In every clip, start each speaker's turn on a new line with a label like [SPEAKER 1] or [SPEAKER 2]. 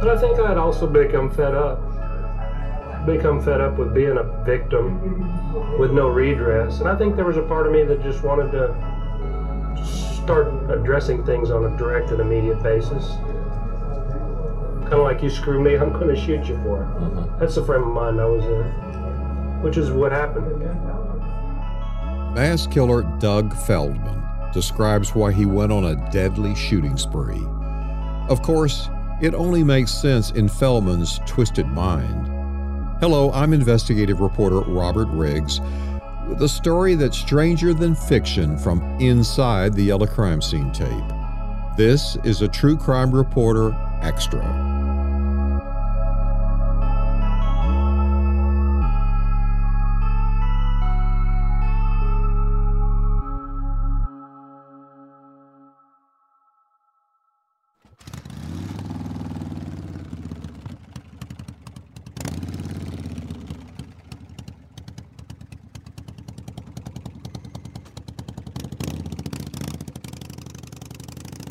[SPEAKER 1] But I think I'd also become fed up. Become fed up with being a victim with no redress. And I think there was a part of me that just wanted to start addressing things on a direct and immediate basis. Kind of like you screw me, I'm going to shoot you for it.
[SPEAKER 2] Mm-hmm.
[SPEAKER 1] That's the frame of mind I was in, which is what happened.
[SPEAKER 3] Mass killer Doug Feldman describes why he went on a deadly shooting spree. Of course, it only makes sense in Feldman's twisted mind. Hello, I'm investigative reporter Robert Riggs with a story that's stranger than fiction from inside the Yellow Crime Scene tape. This is a True Crime Reporter Extra.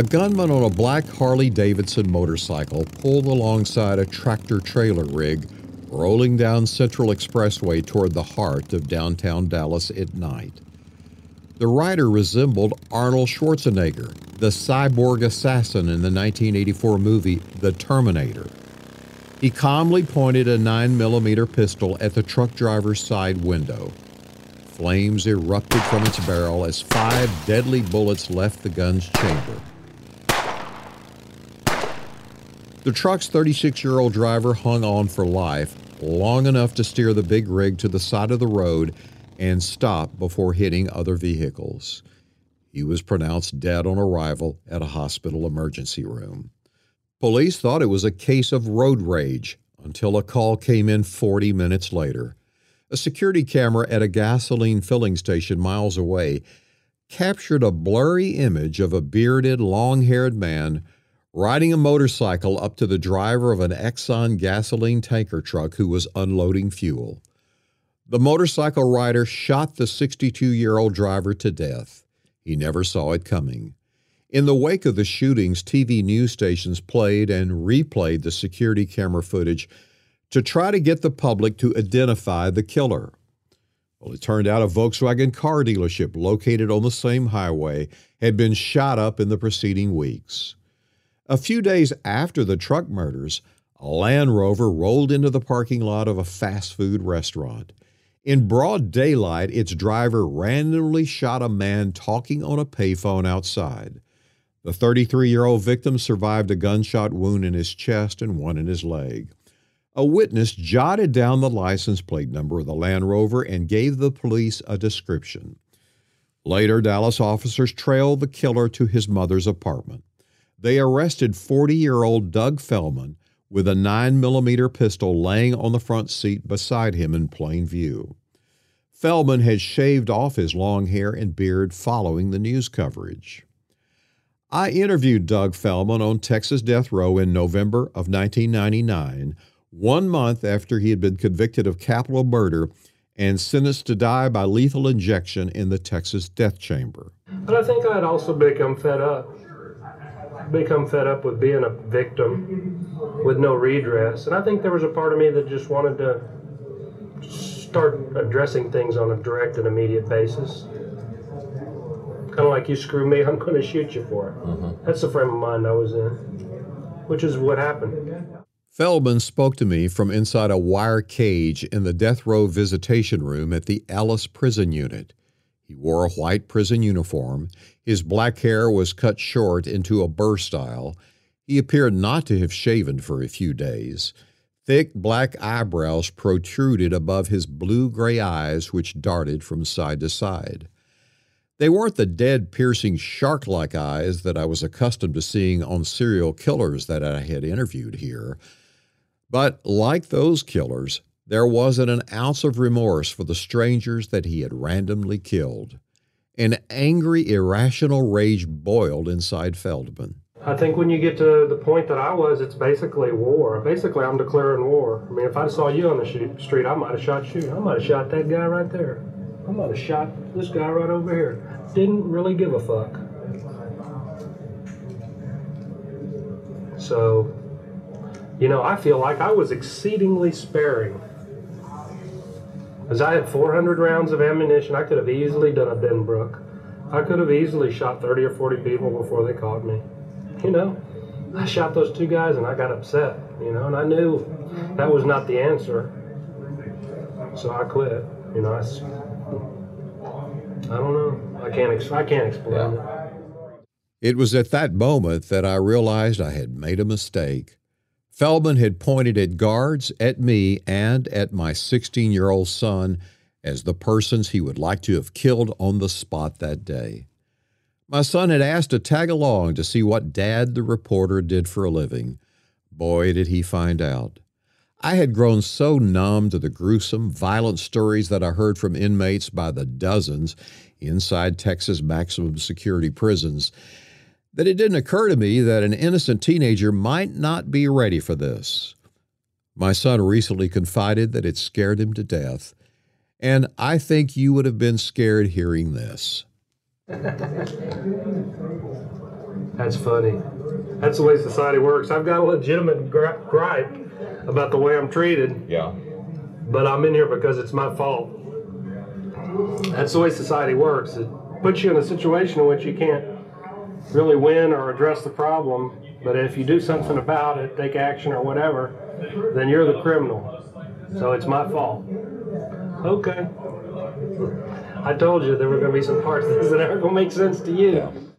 [SPEAKER 3] A gunman on a black Harley Davidson motorcycle pulled alongside a tractor trailer rig rolling down Central Expressway toward the heart of downtown Dallas at night. The rider resembled Arnold Schwarzenegger, the cyborg assassin in the 1984 movie The Terminator. He calmly pointed a 9mm pistol at the truck driver's side window. Flames erupted from its barrel as five deadly bullets left the gun's chamber. The truck's 36 year old driver hung on for life, long enough to steer the big rig to the side of the road and stop before hitting other vehicles. He was pronounced dead on arrival at a hospital emergency room. Police thought it was a case of road rage until a call came in 40 minutes later. A security camera at a gasoline filling station miles away captured a blurry image of a bearded, long haired man riding a motorcycle up to the driver of an Exxon gasoline tanker truck who was unloading fuel. The motorcycle rider shot the 62 year old driver to death. He never saw it coming. In the wake of the shootings, TV news stations played and replayed the security camera footage to try to get the public to identify the killer. Well, it turned out a Volkswagen car dealership located on the same highway had been shot up in the preceding weeks. A few days after the truck murders, a Land Rover rolled into the parking lot of a fast food restaurant. In broad daylight, its driver randomly shot a man talking on a payphone outside. The 33 year old victim survived a gunshot wound in his chest and one in his leg. A witness jotted down the license plate number of the Land Rover and gave the police a description. Later, Dallas officers trailed the killer to his mother's apartment they arrested 40 year old Doug Feldman with a 9mm pistol laying on the front seat beside him in plain view. Feldman had shaved off his long hair and beard following the news coverage. I interviewed Doug Feldman on Texas death row in November of 1999, one month after he had been convicted of capital murder and sentenced to die by lethal injection in the Texas death chamber.
[SPEAKER 1] But I think I'd also become fed up become fed up with being a victim with no redress. And I think there was a part of me that just wanted to start addressing things on a direct and immediate basis. Kind of like you screw me, I'm going to shoot you for it. Mm-hmm. That's the frame of mind I was in, which is what happened.
[SPEAKER 3] Feldman spoke to me from inside a wire cage in the death row visitation room at the Ellis Prison Unit. He wore a white prison uniform. His black hair was cut short into a burr style. He appeared not to have shaven for a few days. Thick black eyebrows protruded above his blue gray eyes, which darted from side to side. They weren't the dead, piercing, shark like eyes that I was accustomed to seeing on serial killers that I had interviewed here. But like those killers, there wasn't an ounce of remorse for the strangers that he had randomly killed. An angry, irrational rage boiled inside Feldman.
[SPEAKER 1] I think when you get to the point that I was, it's basically war. Basically, I'm declaring war. I mean, if I saw you on the street, I might have shot you. I might have shot that guy right there. I might have shot this guy right over here. Didn't really give a fuck. So, you know, I feel like I was exceedingly sparing. Because I had 400 rounds of ammunition, I could have easily done a Benbrook. I could have easily shot 30 or 40 people before they caught me. You know, I shot those two guys and I got upset, you know, and I knew that was not the answer. So I quit. You know, I, I don't know. I can't. Ex- I can't explain it.
[SPEAKER 3] It was at that moment that I realized I had made a mistake. Feldman had pointed at guards, at me, and at my 16 year old son as the persons he would like to have killed on the spot that day. My son had asked to tag along to see what Dad, the reporter, did for a living. Boy, did he find out. I had grown so numb to the gruesome, violent stories that I heard from inmates by the dozens inside Texas maximum security prisons that it didn't occur to me that an innocent teenager might not be ready for this. My son recently confided that it scared him to death, and I think you would have been scared hearing this.
[SPEAKER 1] That's funny. That's the way society works. I've got a legitimate gri- gripe about the way I'm treated,
[SPEAKER 3] Yeah.
[SPEAKER 1] but I'm in here because it's my fault. That's the way society works. It puts you in a situation in which you can't really win or address the problem. But if you do something about it, take action or whatever, then you're the criminal. So it's my fault. Okay. I told you there were going to be some parts of this that aren't going to make sense to you.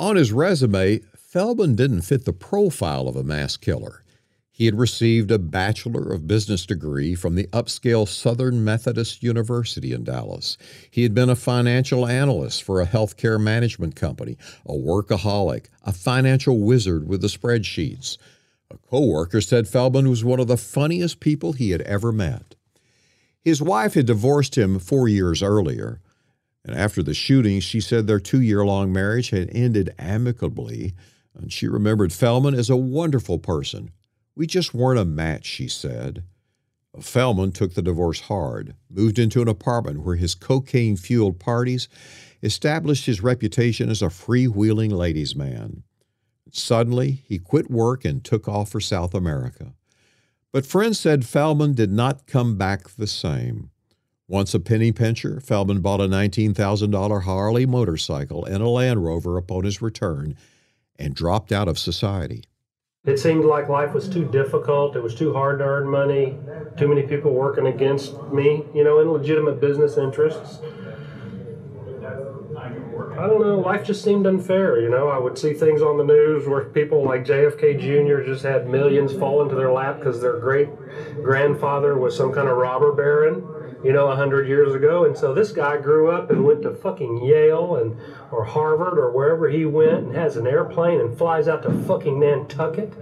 [SPEAKER 3] On his resume, Feldman didn't fit the profile of a mass killer. He had received a Bachelor of Business degree from the upscale Southern Methodist University in Dallas. He had been a financial analyst for a healthcare management company, a workaholic, a financial wizard with the spreadsheets. A coworker said Feldman was one of the funniest people he had ever met. His wife had divorced him four years earlier, and after the shooting, she said their two year long marriage had ended amicably, and she remembered Feldman as a wonderful person. We just weren't a match, she said. Feldman took the divorce hard, moved into an apartment where his cocaine fueled parties established his reputation as a freewheeling ladies' man. Suddenly, he quit work and took off for South America. But friends said Feldman did not come back the same. Once a penny pincher, Feldman bought a $19,000 Harley motorcycle and a Land Rover upon his return and dropped out of society.
[SPEAKER 1] It seemed like life was too difficult. It was too hard to earn money. Too many people working against me, you know, in legitimate business interests. I don't know. Life just seemed unfair, you know. I would see things on the news where people like JFK Jr. just had millions fall into their lap because their great grandfather was some kind of robber baron, you know, a hundred years ago. And so this guy grew up and went to fucking Yale and or Harvard or wherever he went and has an airplane and flies out to fucking Nantucket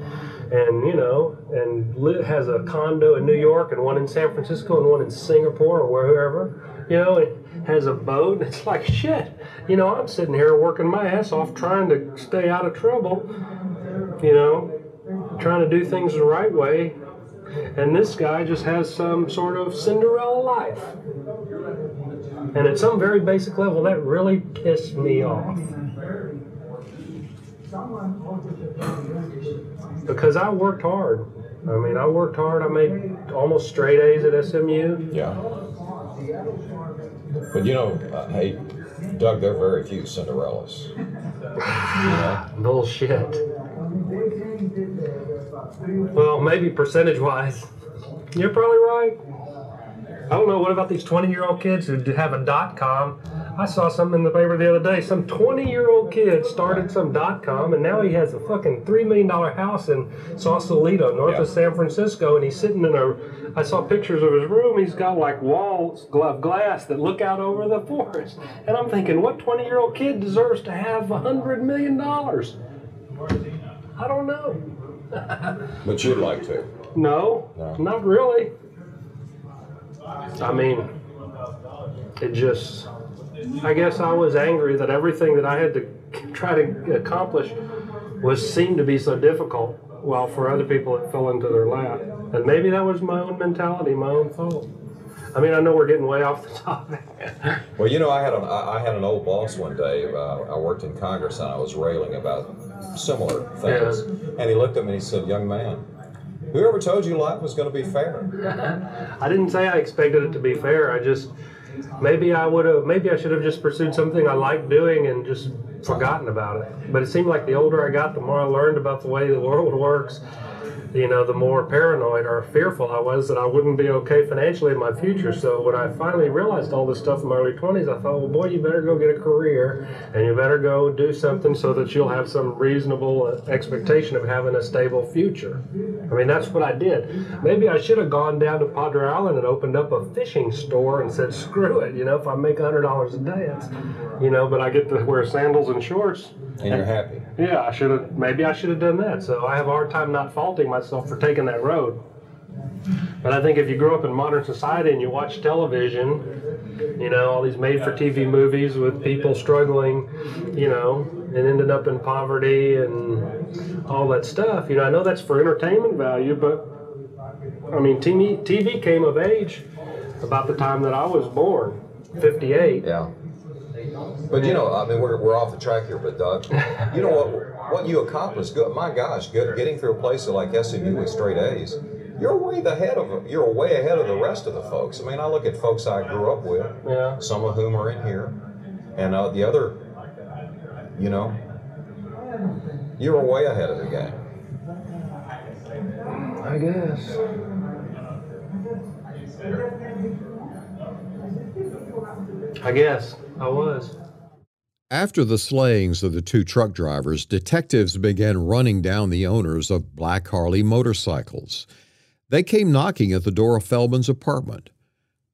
[SPEAKER 1] and you know and has a condo in New York and one in San Francisco and one in Singapore or wherever you know and has a boat it's like shit you know I'm sitting here working my ass off trying to stay out of trouble you know trying to do things the right way and this guy just has some sort of Cinderella life and at some very basic level that really pissed me off because I worked hard. I mean, I worked hard. I made almost straight A's at SMU.
[SPEAKER 2] Yeah. But you know, uh, hey, Doug, there are very few Cinderellas.
[SPEAKER 1] Bullshit. Well, maybe percentage wise. You're probably right. I don't know. What about these 20 year old kids who have a dot com? I saw something in the paper the other day. Some 20 year old kid started some dot com and now he has a fucking $3 million house in Sausalito, north
[SPEAKER 2] Yeah.
[SPEAKER 1] of San Francisco. And he's sitting in a, I saw pictures of his room. He's got like walls of glass that look out over the forest. And I'm thinking, what 20 year old kid deserves to have a $100 million? I don't know.
[SPEAKER 2] But you'd like to.
[SPEAKER 1] No,
[SPEAKER 2] No.
[SPEAKER 1] not really. I mean, it just, I guess I was angry that everything that I had to try to accomplish was seemed to be so difficult. while for other people it fell into their lap. And maybe that was my own mentality, my own fault. I mean, I know we're getting way off the topic.
[SPEAKER 2] Well, you know, I had an I had an old boss one day. Uh, I worked in Congress, and I was railing about similar things. And he looked at me and he said, "Young man, whoever told you life was going to be fair?"
[SPEAKER 1] I didn't say I expected it to be fair. I just maybe I would have maybe I should have just pursued something I liked doing and just forgotten about it. But it seemed like the older I got, the more I learned about the way the world works. You know, the more paranoid or fearful I was that I wouldn't be okay financially in my future. So when I finally realized all this stuff in my early 20s, I thought, well, boy, you better go get a career and you better go do something so that you'll have some reasonable uh, expectation of having a stable future. I mean, that's what I did. Maybe I should have gone down to Padre Island and opened up a fishing store and said, screw it, you know, if I make $100 a day, it's, you know, but I get to wear sandals and shorts.
[SPEAKER 2] And you're happy.
[SPEAKER 1] Yeah, I should have. Maybe I should have done that. So I have a hard time not faulting myself for taking that road. But I think if you grow up in modern society and you watch television, you know all these made-for-TV movies with people struggling, you know, and ended up in poverty and all that stuff. You know, I know that's for entertainment value, but I mean, TV TV came of age about the time that I was born, '58.
[SPEAKER 2] Yeah. But you know, I mean, we're, we're off the track here, but Doug, you know what what you accomplished? Good, my gosh, good, getting through a place like SMU with straight A's. You're way the head of you're way ahead of the rest of the folks. I mean, I look at folks I grew up with,
[SPEAKER 1] Yeah.
[SPEAKER 2] some of whom are in here, and uh, the other, you know, you were way ahead of the game.
[SPEAKER 1] I guess. I guess I was.
[SPEAKER 3] After the slayings of the two truck drivers, detectives began running down the owners of Black Harley motorcycles. They came knocking at the door of Feldman's apartment.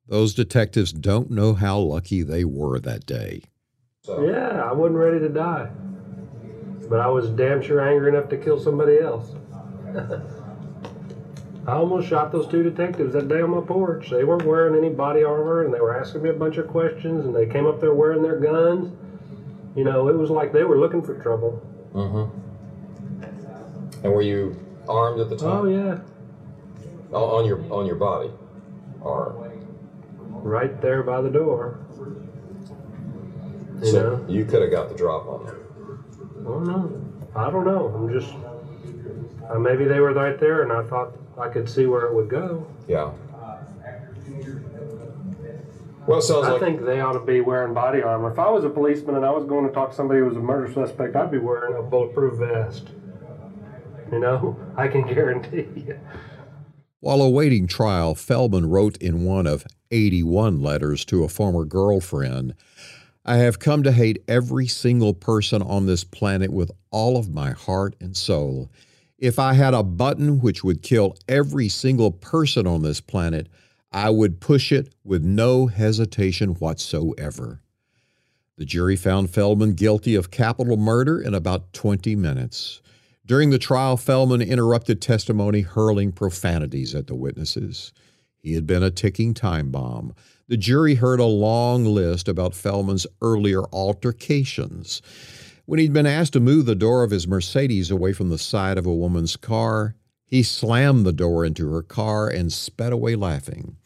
[SPEAKER 3] Those detectives don't know how lucky they were that day.
[SPEAKER 2] So
[SPEAKER 1] Yeah, I wasn't ready to die. But I was damn sure angry enough to kill somebody else. I almost shot those two detectives that day on my porch. They weren't wearing any body armor and they were asking me a bunch of questions and they came up there wearing their guns. You know, it was like they were looking for trouble. Mm-hmm.
[SPEAKER 2] and were you armed at the time?
[SPEAKER 1] Oh, yeah.
[SPEAKER 2] O- on your on your body, or
[SPEAKER 1] Right there by the door. You
[SPEAKER 2] so
[SPEAKER 1] know?
[SPEAKER 2] you could have got the drop on them.
[SPEAKER 1] I don't know. I don't know. I'm just. Uh, maybe they were right there, and I thought I could see where it would go.
[SPEAKER 2] Yeah. Uh, well, it sounds
[SPEAKER 1] I
[SPEAKER 2] like
[SPEAKER 1] think they ought to be wearing body armor. If I was a policeman and I was going to talk to somebody who was a murder suspect, I'd be wearing a bulletproof vest. You know, I can guarantee you.
[SPEAKER 3] While awaiting trial, Feldman wrote in one of 81 letters to a former girlfriend I have come to hate every single person on this planet with all of my heart and soul. If I had a button which would kill every single person on this planet, I would push it with no hesitation whatsoever. The jury found Feldman guilty of capital murder in about 20 minutes. During the trial, Feldman interrupted testimony, hurling profanities at the witnesses. He had been a ticking time bomb. The jury heard a long list about Feldman's earlier altercations. When he'd been asked to move the door of his Mercedes away from the side of a woman's car, he slammed the door into her car and sped away laughing.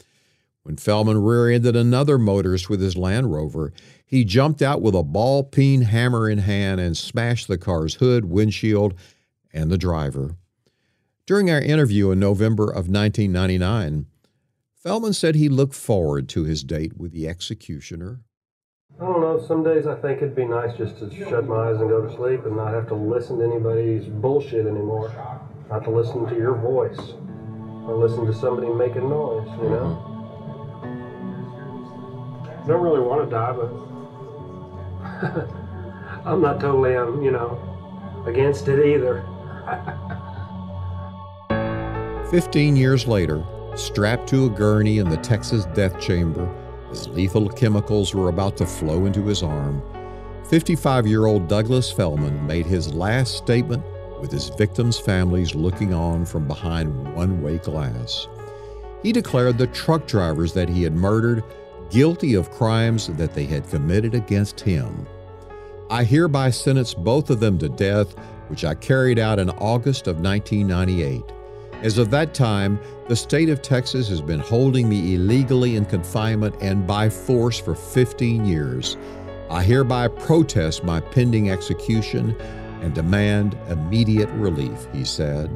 [SPEAKER 3] When Feldman rear ended another motorist with his Land Rover, he jumped out with a ball peen hammer in hand and smashed the car's hood, windshield, and the driver. During our interview in November of 1999, Feldman said he looked forward to his date with the executioner.
[SPEAKER 1] I don't know. Some days I think it'd be nice just to shut my eyes and go to sleep and not have to listen to anybody's bullshit anymore. Not to listen to your voice or listen to somebody making noise, you know? I don't really want to die, but I'm not totally, um, you know, against it either.
[SPEAKER 3] Fifteen years later, strapped to a gurney in the Texas death chamber, as lethal chemicals were about to flow into his arm, 55 year old Douglas Feldman made his last statement with his victims' families looking on from behind one way glass. He declared the truck drivers that he had murdered guilty of crimes that they had committed against him. I hereby sentence both of them to death which I carried out in August of 1998. As of that time, the state of Texas has been holding me illegally in confinement and by force for 15 years. I hereby protest my pending execution and demand immediate relief, he said.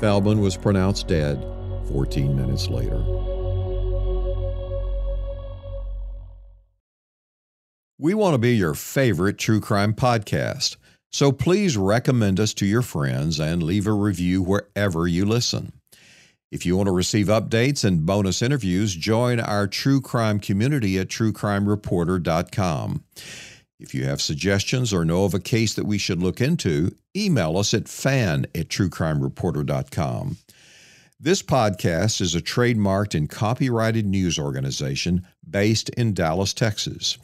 [SPEAKER 3] Feldman was pronounced dead 14 minutes later. We want to be your favorite true crime podcast, so please recommend us to your friends and leave a review wherever you listen. If you want to receive updates and bonus interviews, join our true crime community at truecrimereporter.com. If you have suggestions or know of a case that we should look into, email us at fan at truecrimereporter.com. This podcast is a trademarked and copyrighted news organization based in Dallas, Texas.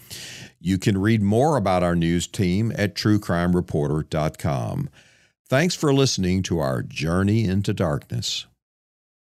[SPEAKER 3] You can read more about our news team at truecrimereporter.com. Thanks for listening to our Journey into Darkness.